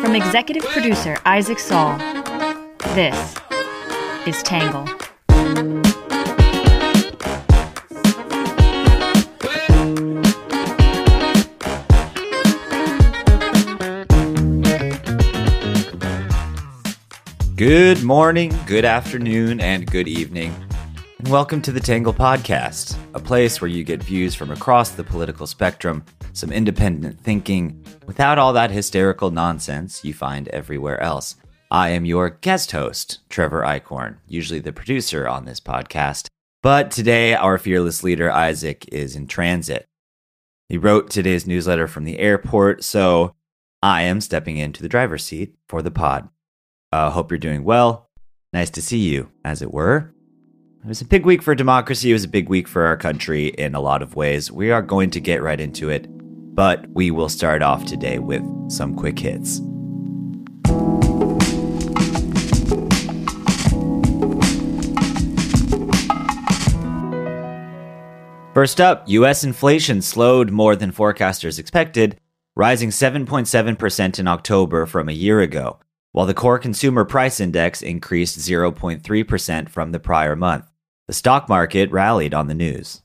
From executive producer Isaac Saul, this is Tangle. Good morning, good afternoon, and good evening. And welcome to the Tangle Podcast, a place where you get views from across the political spectrum, some independent thinking, without all that hysterical nonsense you find everywhere else. I am your guest host, Trevor Eichhorn, usually the producer on this podcast. But today, our fearless leader, Isaac, is in transit. He wrote today's newsletter from the airport, so I am stepping into the driver's seat for the pod. Uh, hope you're doing well. Nice to see you, as it were. It was a big week for democracy. It was a big week for our country in a lot of ways. We are going to get right into it, but we will start off today with some quick hits. First up, US inflation slowed more than forecasters expected, rising 7.7% in October from a year ago, while the core consumer price index increased 0.3% from the prior month. The stock market rallied on the news.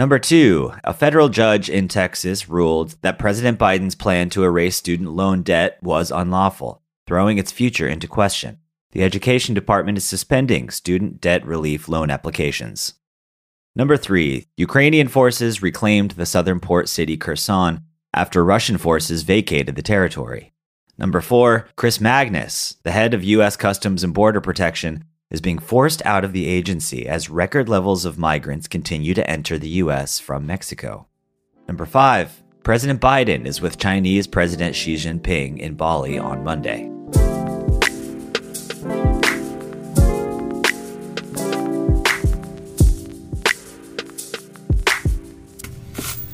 Number two, a federal judge in Texas ruled that President Biden's plan to erase student loan debt was unlawful, throwing its future into question. The Education Department is suspending student debt relief loan applications. Number three, Ukrainian forces reclaimed the southern port city Kherson after Russian forces vacated the territory. Number four, Chris Magnus, the head of U.S. Customs and Border Protection, is being forced out of the agency as record levels of migrants continue to enter the U.S. from Mexico. Number five, President Biden is with Chinese President Xi Jinping in Bali on Monday.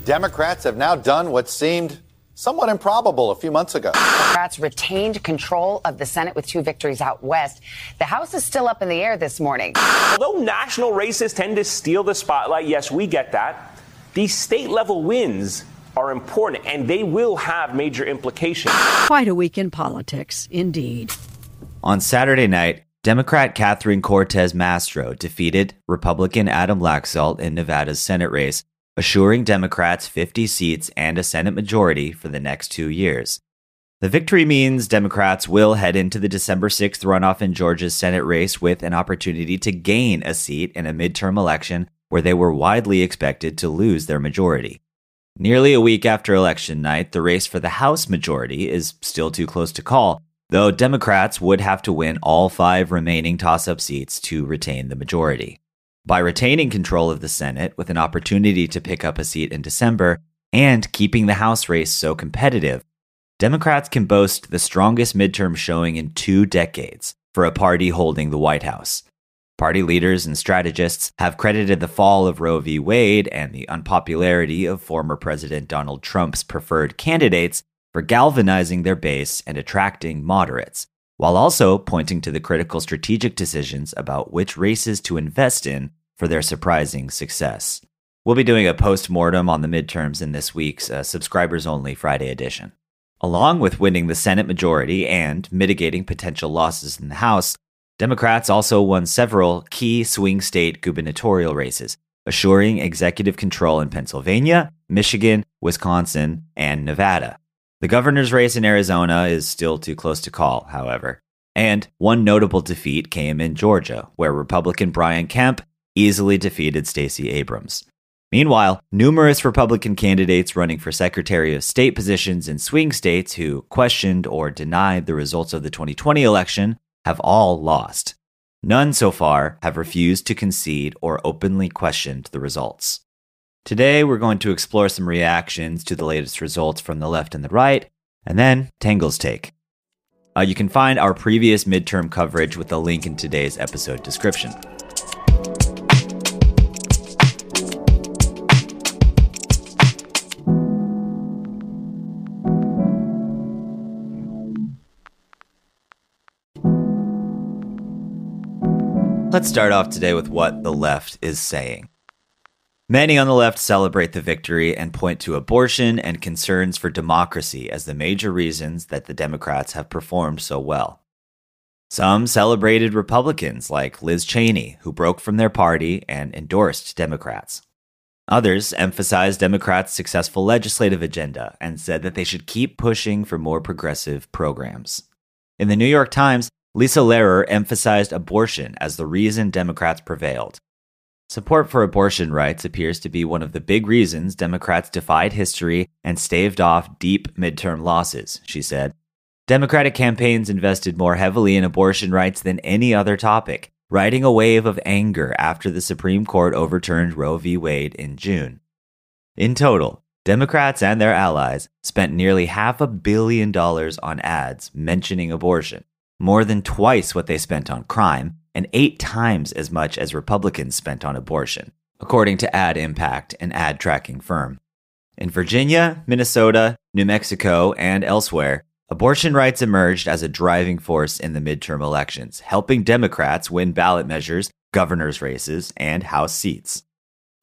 Democrats have now done what seemed somewhat improbable a few months ago. Democrats retained control of the Senate with two victories out west. The House is still up in the air this morning. Although national races tend to steal the spotlight, yes, we get that. These state level wins are important and they will have major implications. Quite a week in politics, indeed. On Saturday night, Democrat Catherine Cortez Masto defeated Republican Adam Laxalt in Nevada's Senate race assuring Democrats 50 seats and a Senate majority for the next two years. The victory means Democrats will head into the December 6th runoff in Georgia's Senate race with an opportunity to gain a seat in a midterm election where they were widely expected to lose their majority. Nearly a week after election night, the race for the House majority is still too close to call, though Democrats would have to win all five remaining toss up seats to retain the majority. By retaining control of the Senate with an opportunity to pick up a seat in December and keeping the House race so competitive, Democrats can boast the strongest midterm showing in two decades for a party holding the White House. Party leaders and strategists have credited the fall of Roe v. Wade and the unpopularity of former President Donald Trump's preferred candidates for galvanizing their base and attracting moderates, while also pointing to the critical strategic decisions about which races to invest in for their surprising success. We'll be doing a post mortem on the midterms in this week's uh, subscribers only Friday edition. Along with winning the Senate majority and mitigating potential losses in the House, Democrats also won several key swing state gubernatorial races, assuring executive control in Pennsylvania, Michigan, Wisconsin, and Nevada. The governor's race in Arizona is still too close to call, however. And one notable defeat came in Georgia, where Republican Brian Kemp easily defeated Stacey Abrams. Meanwhile, numerous Republican candidates running for Secretary of State positions in swing states who questioned or denied the results of the 2020 election have all lost. None so far have refused to concede or openly questioned the results. Today, we're going to explore some reactions to the latest results from the left and the right, and then Tangle's take. Uh, you can find our previous midterm coverage with a link in today's episode description. Let's start off today with what the left is saying. Many on the left celebrate the victory and point to abortion and concerns for democracy as the major reasons that the Democrats have performed so well. Some celebrated Republicans like Liz Cheney, who broke from their party and endorsed Democrats. Others emphasized Democrats' successful legislative agenda and said that they should keep pushing for more progressive programs. In the New York Times, Lisa Lerer emphasized abortion as the reason Democrats prevailed. Support for abortion rights appears to be one of the big reasons Democrats defied history and staved off deep midterm losses, she said. Democratic campaigns invested more heavily in abortion rights than any other topic, riding a wave of anger after the Supreme Court overturned Roe v. Wade in June. In total, Democrats and their allies spent nearly half a billion dollars on ads mentioning abortion, more than twice what they spent on crime, and eight times as much as Republicans spent on abortion, according to Ad Impact, an ad tracking firm. In Virginia, Minnesota, New Mexico, and elsewhere, Abortion rights emerged as a driving force in the midterm elections, helping Democrats win ballot measures, governor's races, and House seats.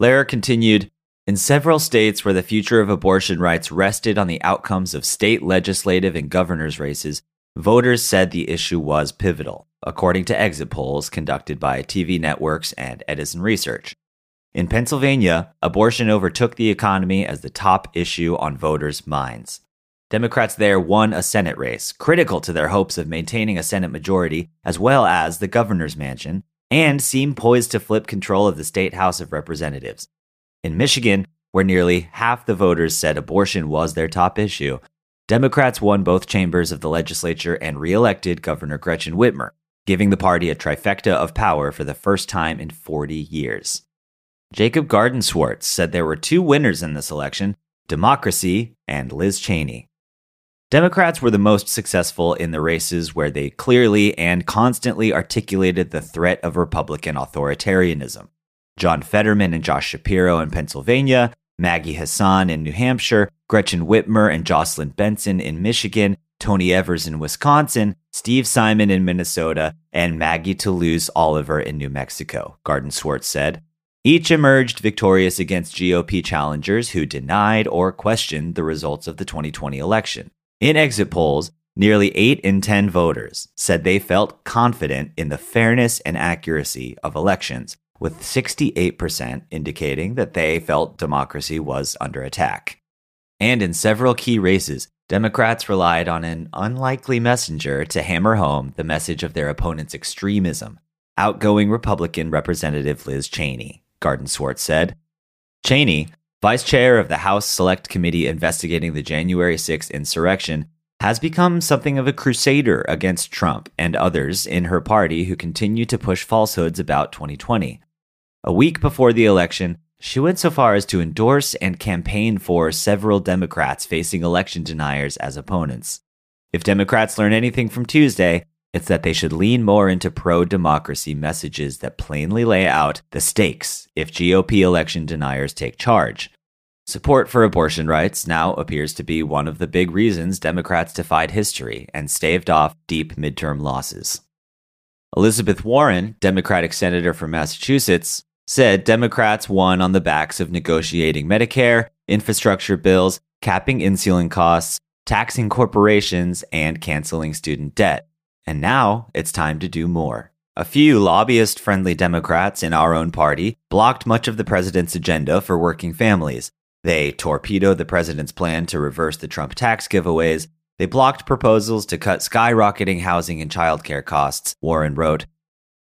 Lerer continued In several states where the future of abortion rights rested on the outcomes of state legislative and governor's races, voters said the issue was pivotal, according to exit polls conducted by TV networks and Edison Research. In Pennsylvania, abortion overtook the economy as the top issue on voters' minds. Democrats there won a Senate race, critical to their hopes of maintaining a Senate majority, as well as the governor's mansion, and seem poised to flip control of the state House of Representatives. In Michigan, where nearly half the voters said abortion was their top issue, Democrats won both chambers of the legislature and reelected Governor Gretchen Whitmer, giving the party a trifecta of power for the first time in 40 years. Jacob Gardenswartz said there were two winners in this election democracy and Liz Cheney. Democrats were the most successful in the races where they clearly and constantly articulated the threat of Republican authoritarianism. John Fetterman and Josh Shapiro in Pennsylvania, Maggie Hassan in New Hampshire, Gretchen Whitmer and Jocelyn Benson in Michigan, Tony Evers in Wisconsin, Steve Simon in Minnesota, and Maggie Toulouse Oliver in New Mexico, Gardenswartz said. Each emerged victorious against GOP challengers who denied or questioned the results of the 2020 election. In exit polls, nearly 8 in 10 voters said they felt confident in the fairness and accuracy of elections, with 68% indicating that they felt democracy was under attack. And in several key races, Democrats relied on an unlikely messenger to hammer home the message of their opponent's extremism. Outgoing Republican Representative Liz Cheney, Gardenswartz said. Cheney, vice chair of the House Select Committee investigating the January 6th insurrection, has become something of a crusader against Trump and others in her party who continue to push falsehoods about 2020. A week before the election, she went so far as to endorse and campaign for several Democrats facing election deniers as opponents. If Democrats learn anything from Tuesday, it's that they should lean more into pro democracy messages that plainly lay out the stakes if GOP election deniers take charge. Support for abortion rights now appears to be one of the big reasons Democrats defied history and staved off deep midterm losses. Elizabeth Warren, Democratic Senator from Massachusetts, said Democrats won on the backs of negotiating Medicare, infrastructure bills, capping insulin costs, taxing corporations, and canceling student debt. And now it's time to do more. A few lobbyist friendly Democrats in our own party blocked much of the president's agenda for working families. They torpedoed the president's plan to reverse the Trump tax giveaways. They blocked proposals to cut skyrocketing housing and childcare costs, Warren wrote.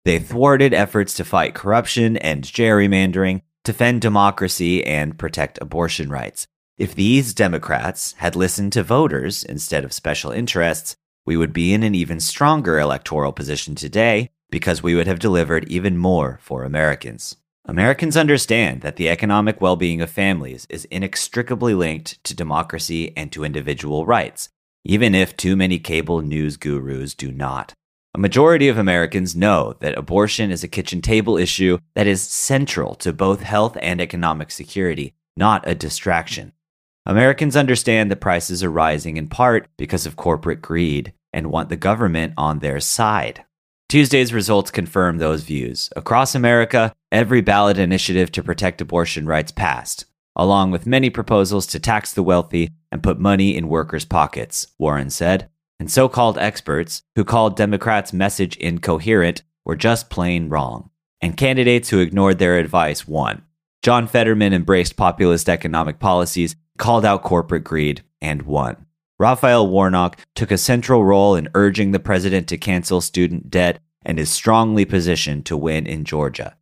They thwarted efforts to fight corruption and gerrymandering, defend democracy, and protect abortion rights. If these Democrats had listened to voters instead of special interests, we would be in an even stronger electoral position today because we would have delivered even more for Americans. Americans understand that the economic well being of families is inextricably linked to democracy and to individual rights, even if too many cable news gurus do not. A majority of Americans know that abortion is a kitchen table issue that is central to both health and economic security, not a distraction. Americans understand that prices are rising in part because of corporate greed and want the government on their side. Tuesday's results confirm those views. Across America, every ballot initiative to protect abortion rights passed, along with many proposals to tax the wealthy and put money in workers' pockets, Warren said. And so called experts, who called Democrats' message incoherent, were just plain wrong. And candidates who ignored their advice won. John Fetterman embraced populist economic policies, called out corporate greed, and won. Raphael Warnock took a central role in urging the president to cancel student debt and is strongly positioned to win in Georgia.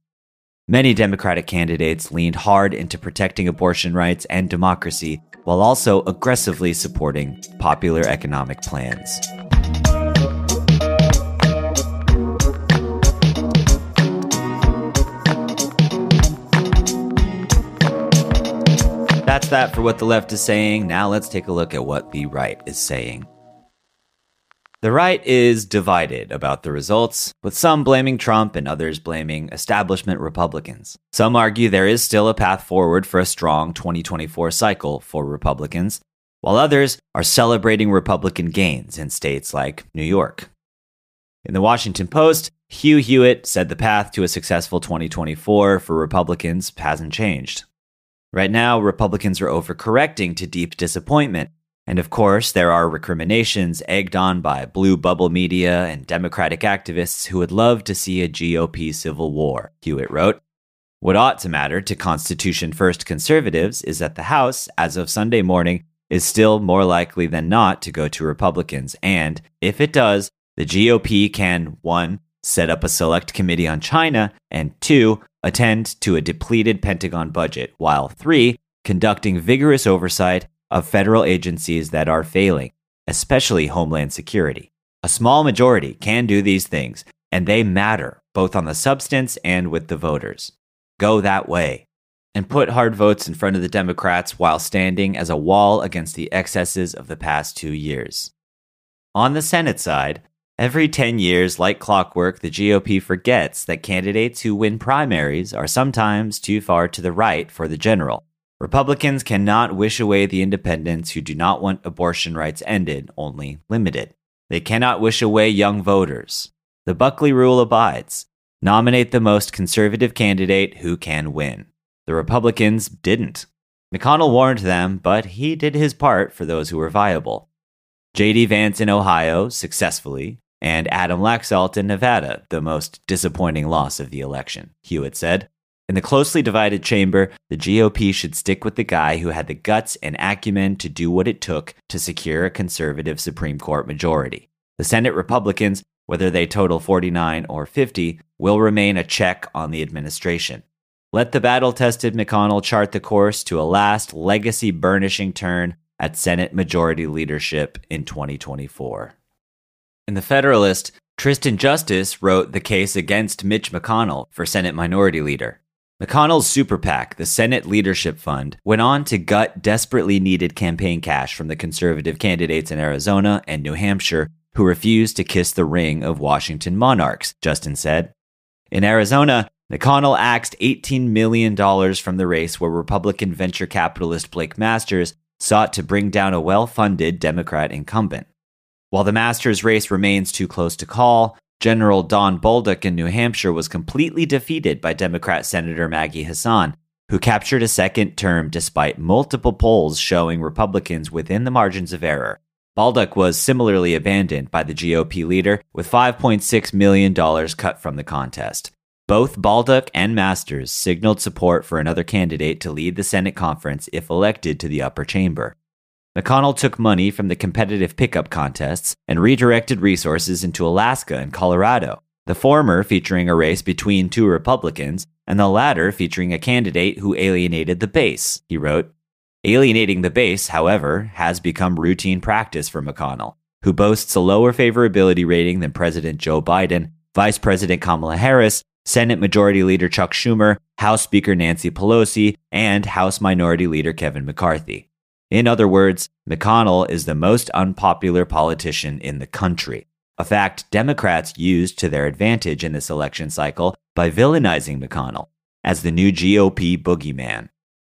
Many Democratic candidates leaned hard into protecting abortion rights and democracy while also aggressively supporting popular economic plans. That's that for what the left is saying. Now let's take a look at what the right is saying. The right is divided about the results, with some blaming Trump and others blaming establishment Republicans. Some argue there is still a path forward for a strong 2024 cycle for Republicans, while others are celebrating Republican gains in states like New York. In the Washington Post, Hugh Hewitt said the path to a successful 2024 for Republicans hasn't changed. Right now, Republicans are overcorrecting to deep disappointment. And of course, there are recriminations egged on by blue bubble media and Democratic activists who would love to see a GOP civil war, Hewitt wrote. What ought to matter to Constitution First conservatives is that the House, as of Sunday morning, is still more likely than not to go to Republicans. And if it does, the GOP can 1. set up a select committee on China, and 2 attend to a depleted Pentagon budget, while three, conducting vigorous oversight of federal agencies that are failing, especially Homeland Security. A small majority can do these things, and they matter both on the substance and with the voters. Go that way. And put hard votes in front of the Democrats while standing as a wall against the excesses of the past two years. On the Senate side, Every 10 years, like clockwork, the GOP forgets that candidates who win primaries are sometimes too far to the right for the general. Republicans cannot wish away the independents who do not want abortion rights ended, only limited. They cannot wish away young voters. The Buckley rule abides nominate the most conservative candidate who can win. The Republicans didn't. McConnell warned them, but he did his part for those who were viable. J.D. Vance in Ohio successfully and Adam Laxalt in Nevada, the most disappointing loss of the election, Hewitt said. In the closely divided chamber, the GOP should stick with the guy who had the guts and acumen to do what it took to secure a conservative Supreme Court majority. The Senate Republicans, whether they total 49 or 50, will remain a check on the administration. Let the battle tested McConnell chart the course to a last legacy burnishing turn at Senate majority leadership in 2024. In The Federalist, Tristan Justice wrote the case against Mitch McConnell for Senate Minority Leader. McConnell's super PAC, the Senate Leadership Fund, went on to gut desperately needed campaign cash from the conservative candidates in Arizona and New Hampshire who refused to kiss the ring of Washington monarchs, Justice said. In Arizona, McConnell axed $18 million from the race where Republican venture capitalist Blake Masters sought to bring down a well funded Democrat incumbent. While the Masters race remains too close to call, General Don Bolduc in New Hampshire was completely defeated by Democrat Senator Maggie Hassan, who captured a second term despite multiple polls showing Republicans within the margins of error. Bolduc was similarly abandoned by the GOP leader with $5.6 million cut from the contest. Both Bolduc and Masters signaled support for another candidate to lead the Senate conference if elected to the upper chamber. McConnell took money from the competitive pickup contests and redirected resources into Alaska and Colorado, the former featuring a race between two Republicans, and the latter featuring a candidate who alienated the base, he wrote. Alienating the base, however, has become routine practice for McConnell, who boasts a lower favorability rating than President Joe Biden, Vice President Kamala Harris, Senate Majority Leader Chuck Schumer, House Speaker Nancy Pelosi, and House Minority Leader Kevin McCarthy. In other words, McConnell is the most unpopular politician in the country, a fact Democrats used to their advantage in this election cycle by villainizing McConnell as the new GOP boogeyman.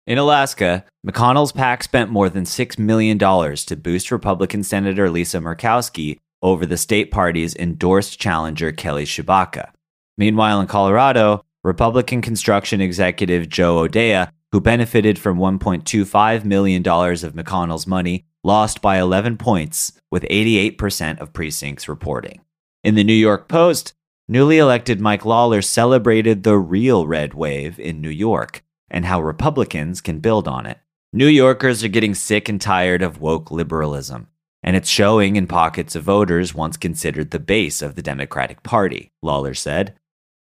In Alaska, McConnell's PAC spent more than $6 million to boost Republican Senator Lisa Murkowski over the state party's endorsed challenger Kelly Tshibaka. Meanwhile, in Colorado, Republican construction executive Joe O'Dea, who benefited from $1.25 million of McConnell's money, lost by 11 points, with 88% of precincts reporting. In the New York Post, newly elected Mike Lawler celebrated the real red wave in New York and how Republicans can build on it. New Yorkers are getting sick and tired of woke liberalism, and it's showing in pockets of voters once considered the base of the Democratic Party, Lawler said.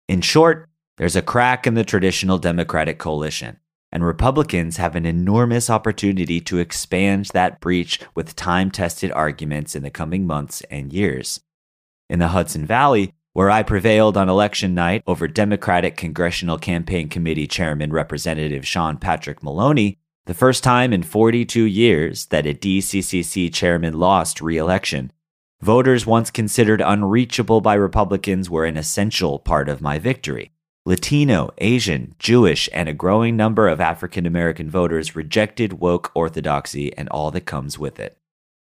In short, there's a crack in the traditional Democratic coalition, and Republicans have an enormous opportunity to expand that breach with time tested arguments in the coming months and years. In the Hudson Valley, where I prevailed on election night over Democratic Congressional Campaign Committee Chairman Representative Sean Patrick Maloney, the first time in 42 years that a DCCC chairman lost re election. Voters once considered unreachable by Republicans were an essential part of my victory. Latino, Asian, Jewish, and a growing number of African American voters rejected woke orthodoxy and all that comes with it.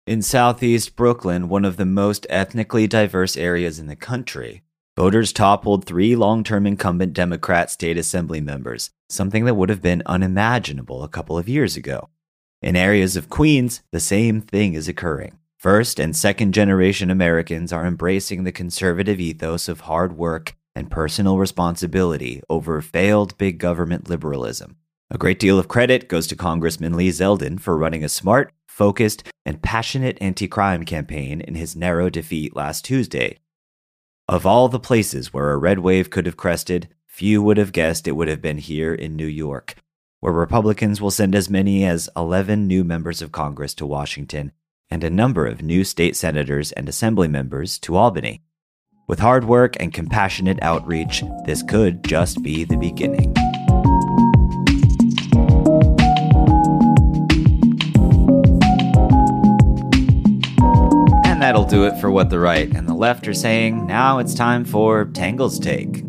In southeast Brooklyn, one of the most ethnically diverse areas in the country, voters toppled three long term incumbent Democrat state assembly members, something that would have been unimaginable a couple of years ago. In areas of Queens, the same thing is occurring. First and second generation Americans are embracing the conservative ethos of hard work and personal responsibility over failed big government liberalism. A great deal of credit goes to Congressman Lee Zeldin for running a smart, focused, and passionate anti crime campaign in his narrow defeat last Tuesday. Of all the places where a red wave could have crested, few would have guessed it would have been here in New York, where Republicans will send as many as 11 new members of Congress to Washington and a number of new state senators and assembly members to Albany. With hard work and compassionate outreach, this could just be the beginning. And that'll do it for what the right and the left are saying. Now it's time for Tangle's Take.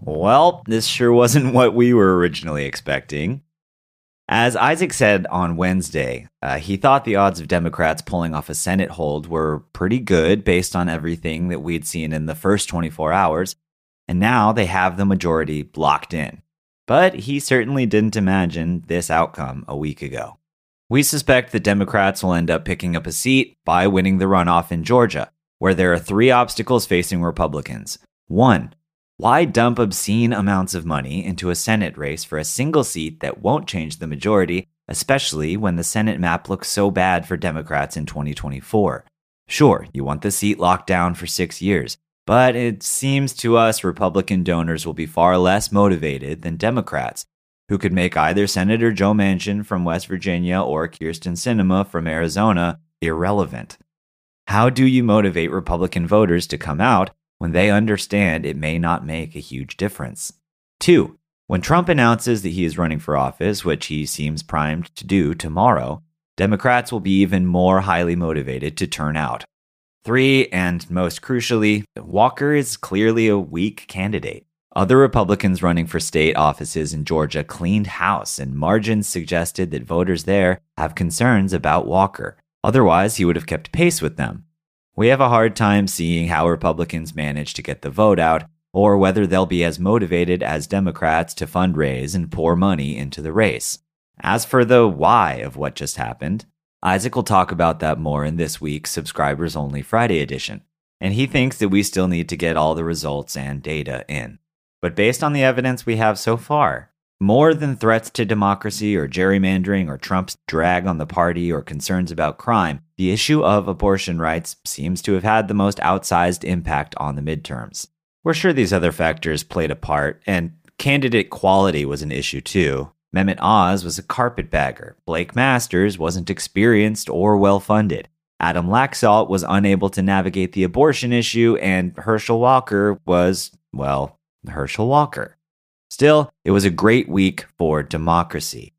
Well, this sure wasn't what we were originally expecting. As Isaac said on Wednesday, uh, he thought the odds of Democrats pulling off a Senate hold were pretty good based on everything that we'd seen in the first 24 hours, and now they have the majority locked in. But he certainly didn't imagine this outcome a week ago. We suspect the Democrats will end up picking up a seat by winning the runoff in Georgia, where there are three obstacles facing Republicans. One, why dump obscene amounts of money into a Senate race for a single seat that won't change the majority, especially when the Senate map looks so bad for Democrats in 2024? Sure, you want the seat locked down for six years, but it seems to us Republican donors will be far less motivated than Democrats, who could make either Senator Joe Manchin from West Virginia or Kyrsten Sinema from Arizona irrelevant. How do you motivate Republican voters to come out when they understand it may not make a huge difference. Two, when Trump announces that he is running for office, which he seems primed to do tomorrow, Democrats will be even more highly motivated to turn out. Three, and most crucially, Walker is clearly a weak candidate. Other Republicans running for state offices in Georgia cleaned house, and margins suggested that voters there have concerns about Walker. Otherwise, he would have kept pace with them. We have a hard time seeing how Republicans manage to get the vote out, or whether they'll be as motivated as Democrats to fundraise and pour money into the race. As for the why of what just happened, Isaac will talk about that more in this week's Subscribers Only Friday edition, and he thinks that we still need to get all the results and data in. But based on the evidence we have so far, more than threats to democracy or gerrymandering or Trump's drag on the party or concerns about crime, the issue of abortion rights seems to have had the most outsized impact on the midterms. We're sure these other factors played a part, and candidate quality was an issue too. Mehmet Oz was a carpetbagger. Blake Masters wasn't experienced or well funded. Adam Laxalt was unable to navigate the abortion issue, and Herschel Walker was, well, Herschel Walker. Still, it was a great week for democracy.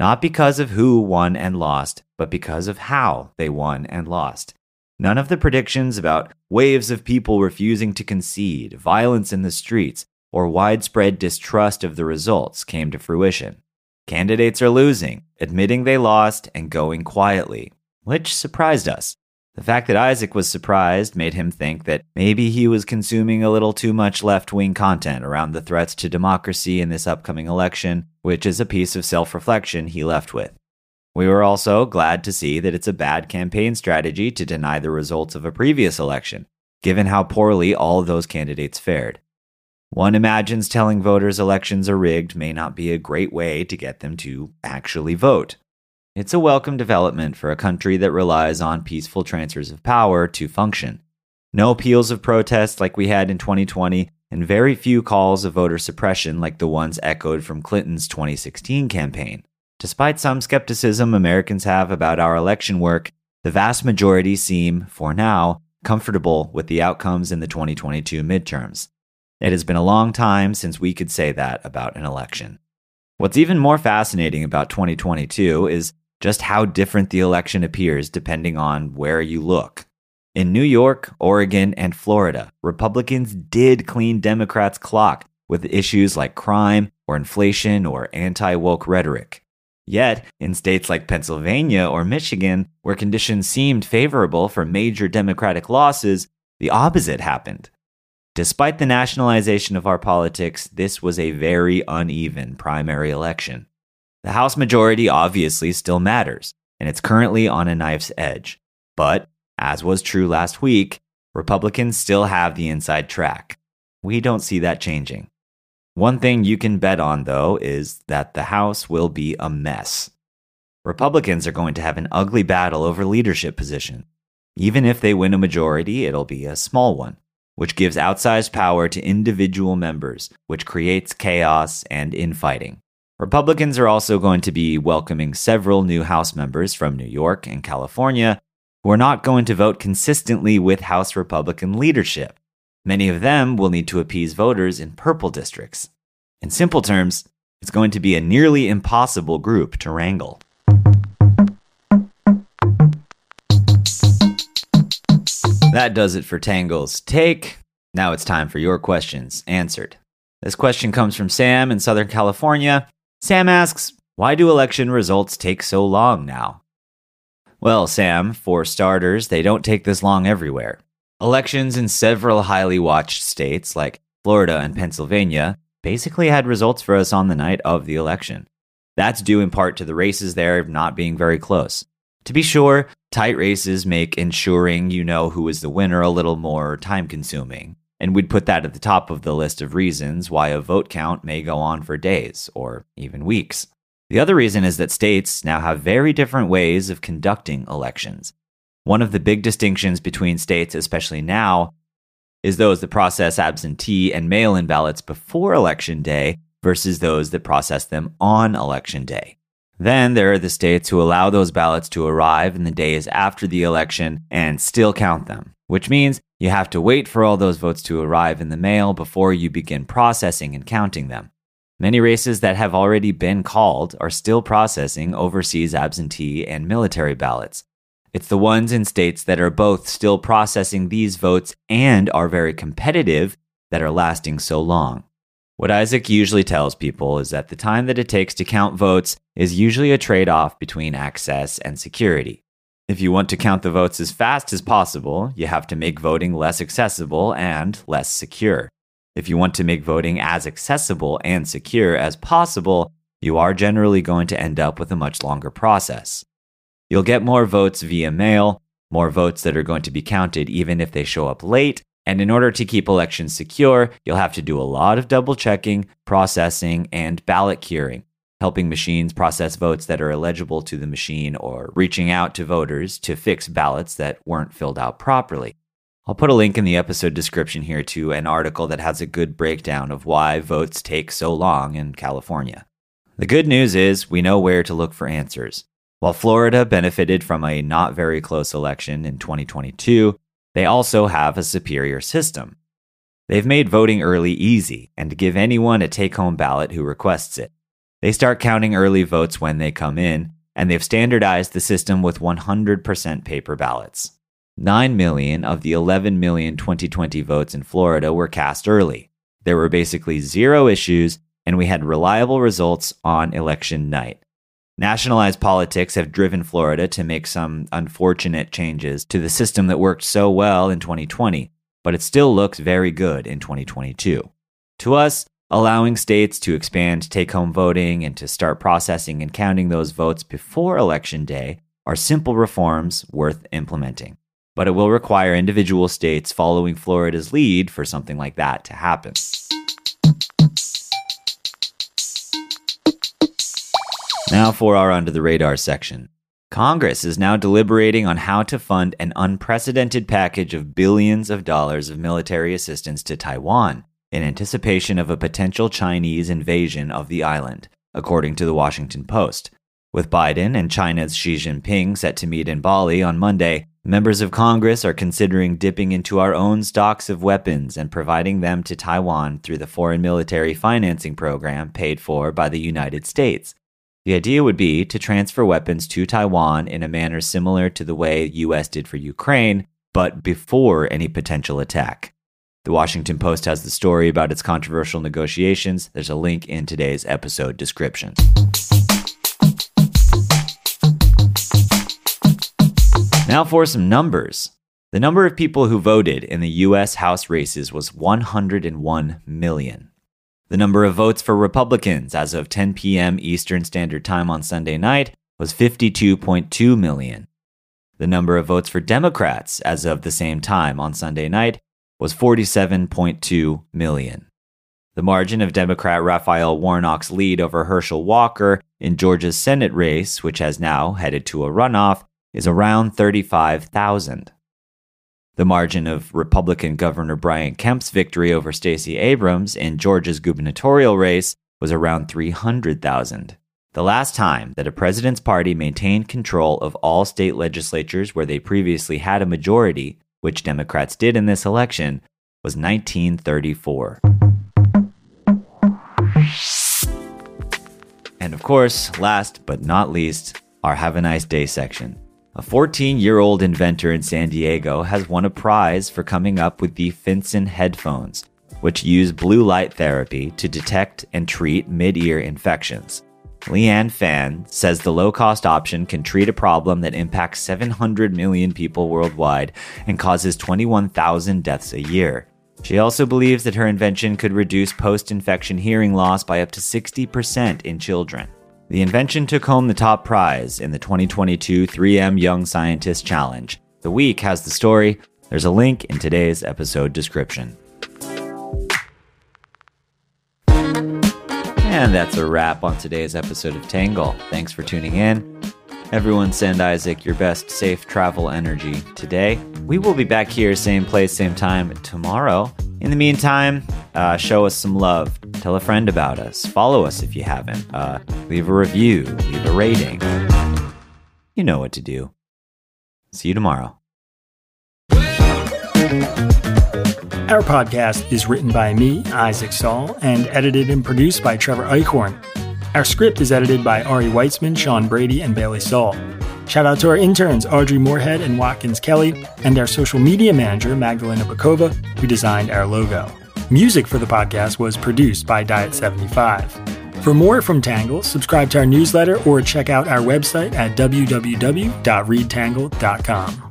Not because of who won and lost, but because of how they won and lost. None of the predictions about waves of people refusing to concede, violence in the streets, or widespread distrust of the results came to fruition. Candidates are losing, admitting they lost, and going quietly, which surprised us. The fact that Isaac was surprised made him think that maybe he was consuming a little too much left wing content around the threats to democracy in this upcoming election, which is a piece of self reflection he left with. We were also glad to see that it's a bad campaign strategy to deny the results of a previous election, given how poorly all those candidates fared. One imagines telling voters elections are rigged may not be a great way to get them to actually vote. It's a welcome development for a country that relies on peaceful transfers of power to function. No appeals of protest like we had in 2020, and very few calls of voter suppression like the ones echoed from Clinton's 2016 campaign. Despite some skepticism Americans have about our election work, the vast majority seem, for now, comfortable with the outcomes in the 2022 midterms. It has been a long time since we could say that about an election. What's even more fascinating about 2022 is just how different the election appears depending on where you look. In New York, Oregon, and Florida, Republicans did clean Democrats' clock with issues like crime or inflation or anti woke rhetoric. Yet, in states like Pennsylvania or Michigan, where conditions seemed favorable for major Democratic losses, the opposite happened. Despite the nationalization of our politics, this was a very uneven primary election. The House majority obviously still matters, and it's currently on a knife's edge. But, as was true last week, Republicans still have the inside track. We don't see that changing. One thing you can bet on, though, is that the House will be a mess. Republicans are going to have an ugly battle over leadership position. Even if they win a majority, it'll be a small one, which gives outsized power to individual members, which creates chaos and infighting. Republicans are also going to be welcoming several new House members from New York and California who are not going to vote consistently with House Republican leadership. Many of them will need to appease voters in purple districts. In simple terms, it's going to be a nearly impossible group to wrangle. That does it for Tangle's take. Now it's time for your questions answered. This question comes from Sam in Southern California. Sam asks, Why do election results take so long now? Well, Sam, for starters, they don't take this long everywhere. Elections in several highly watched states like Florida and Pennsylvania basically had results for us on the night of the election. That's due in part to the races there not being very close. To be sure, tight races make ensuring you know who is the winner a little more time consuming. And we'd put that at the top of the list of reasons why a vote count may go on for days or even weeks. The other reason is that states now have very different ways of conducting elections. One of the big distinctions between states, especially now, is those that process absentee and mail in ballots before Election Day versus those that process them on Election Day. Then there are the states who allow those ballots to arrive in the days after the election and still count them, which means you have to wait for all those votes to arrive in the mail before you begin processing and counting them. Many races that have already been called are still processing overseas absentee and military ballots. It's the ones in states that are both still processing these votes and are very competitive that are lasting so long. What Isaac usually tells people is that the time that it takes to count votes is usually a trade off between access and security. If you want to count the votes as fast as possible, you have to make voting less accessible and less secure. If you want to make voting as accessible and secure as possible, you are generally going to end up with a much longer process. You'll get more votes via mail, more votes that are going to be counted even if they show up late, and in order to keep elections secure, you'll have to do a lot of double checking, processing, and ballot curing, helping machines process votes that are illegible to the machine or reaching out to voters to fix ballots that weren't filled out properly. I'll put a link in the episode description here to an article that has a good breakdown of why votes take so long in California. The good news is we know where to look for answers. While Florida benefited from a not very close election in 2022, they also have a superior system. They've made voting early easy and give anyone a take home ballot who requests it. They start counting early votes when they come in, and they've standardized the system with 100% paper ballots. 9 million of the 11 million 2020 votes in Florida were cast early. There were basically zero issues, and we had reliable results on election night. Nationalized politics have driven Florida to make some unfortunate changes to the system that worked so well in 2020, but it still looks very good in 2022. To us, allowing states to expand take home voting and to start processing and counting those votes before Election Day are simple reforms worth implementing. But it will require individual states following Florida's lead for something like that to happen. Now for our under the radar section. Congress is now deliberating on how to fund an unprecedented package of billions of dollars of military assistance to Taiwan in anticipation of a potential Chinese invasion of the island, according to the Washington Post. With Biden and China's Xi Jinping set to meet in Bali on Monday, members of Congress are considering dipping into our own stocks of weapons and providing them to Taiwan through the Foreign Military Financing Program paid for by the United States. The idea would be to transfer weapons to Taiwan in a manner similar to the way US did for Ukraine, but before any potential attack. The Washington Post has the story about its controversial negotiations. There's a link in today's episode description. Now for some numbers. The number of people who voted in the US House races was 101 million. The number of votes for Republicans as of 10 p.m. Eastern Standard Time on Sunday night was 52.2 million. The number of votes for Democrats as of the same time on Sunday night was 47.2 million. The margin of Democrat Raphael Warnock's lead over Herschel Walker in Georgia's Senate race, which has now headed to a runoff, is around 35,000. The margin of Republican Governor Brian Kemp's victory over Stacey Abrams in Georgia's gubernatorial race was around 300,000. The last time that a president's party maintained control of all state legislatures where they previously had a majority, which Democrats did in this election, was 1934. And of course, last but not least, our Have a Nice Day section. A 14 year old inventor in San Diego has won a prize for coming up with the Finson headphones, which use blue light therapy to detect and treat mid ear infections. Leanne Fan says the low cost option can treat a problem that impacts 700 million people worldwide and causes 21,000 deaths a year. She also believes that her invention could reduce post infection hearing loss by up to 60% in children. The invention took home the top prize in the 2022 3M Young Scientist Challenge. The week has the story. There's a link in today's episode description. And that's a wrap on today's episode of Tangle. Thanks for tuning in. Everyone send Isaac your best safe travel energy today. We will be back here, same place, same time tomorrow. In the meantime, uh, show us some love. Tell a friend about us. Follow us if you haven't. Uh, leave a review. Leave a rating. You know what to do. See you tomorrow. Our podcast is written by me, Isaac Saul, and edited and produced by Trevor Eichhorn. Our script is edited by Ari Weitzman, Sean Brady, and Bailey Saul. Shout out to our interns, Audrey Moorhead and Watkins Kelly, and our social media manager, Magdalena Bakova, who designed our logo. Music for the podcast was produced by Diet75. For more from Tangle, subscribe to our newsletter or check out our website at www.readtangle.com.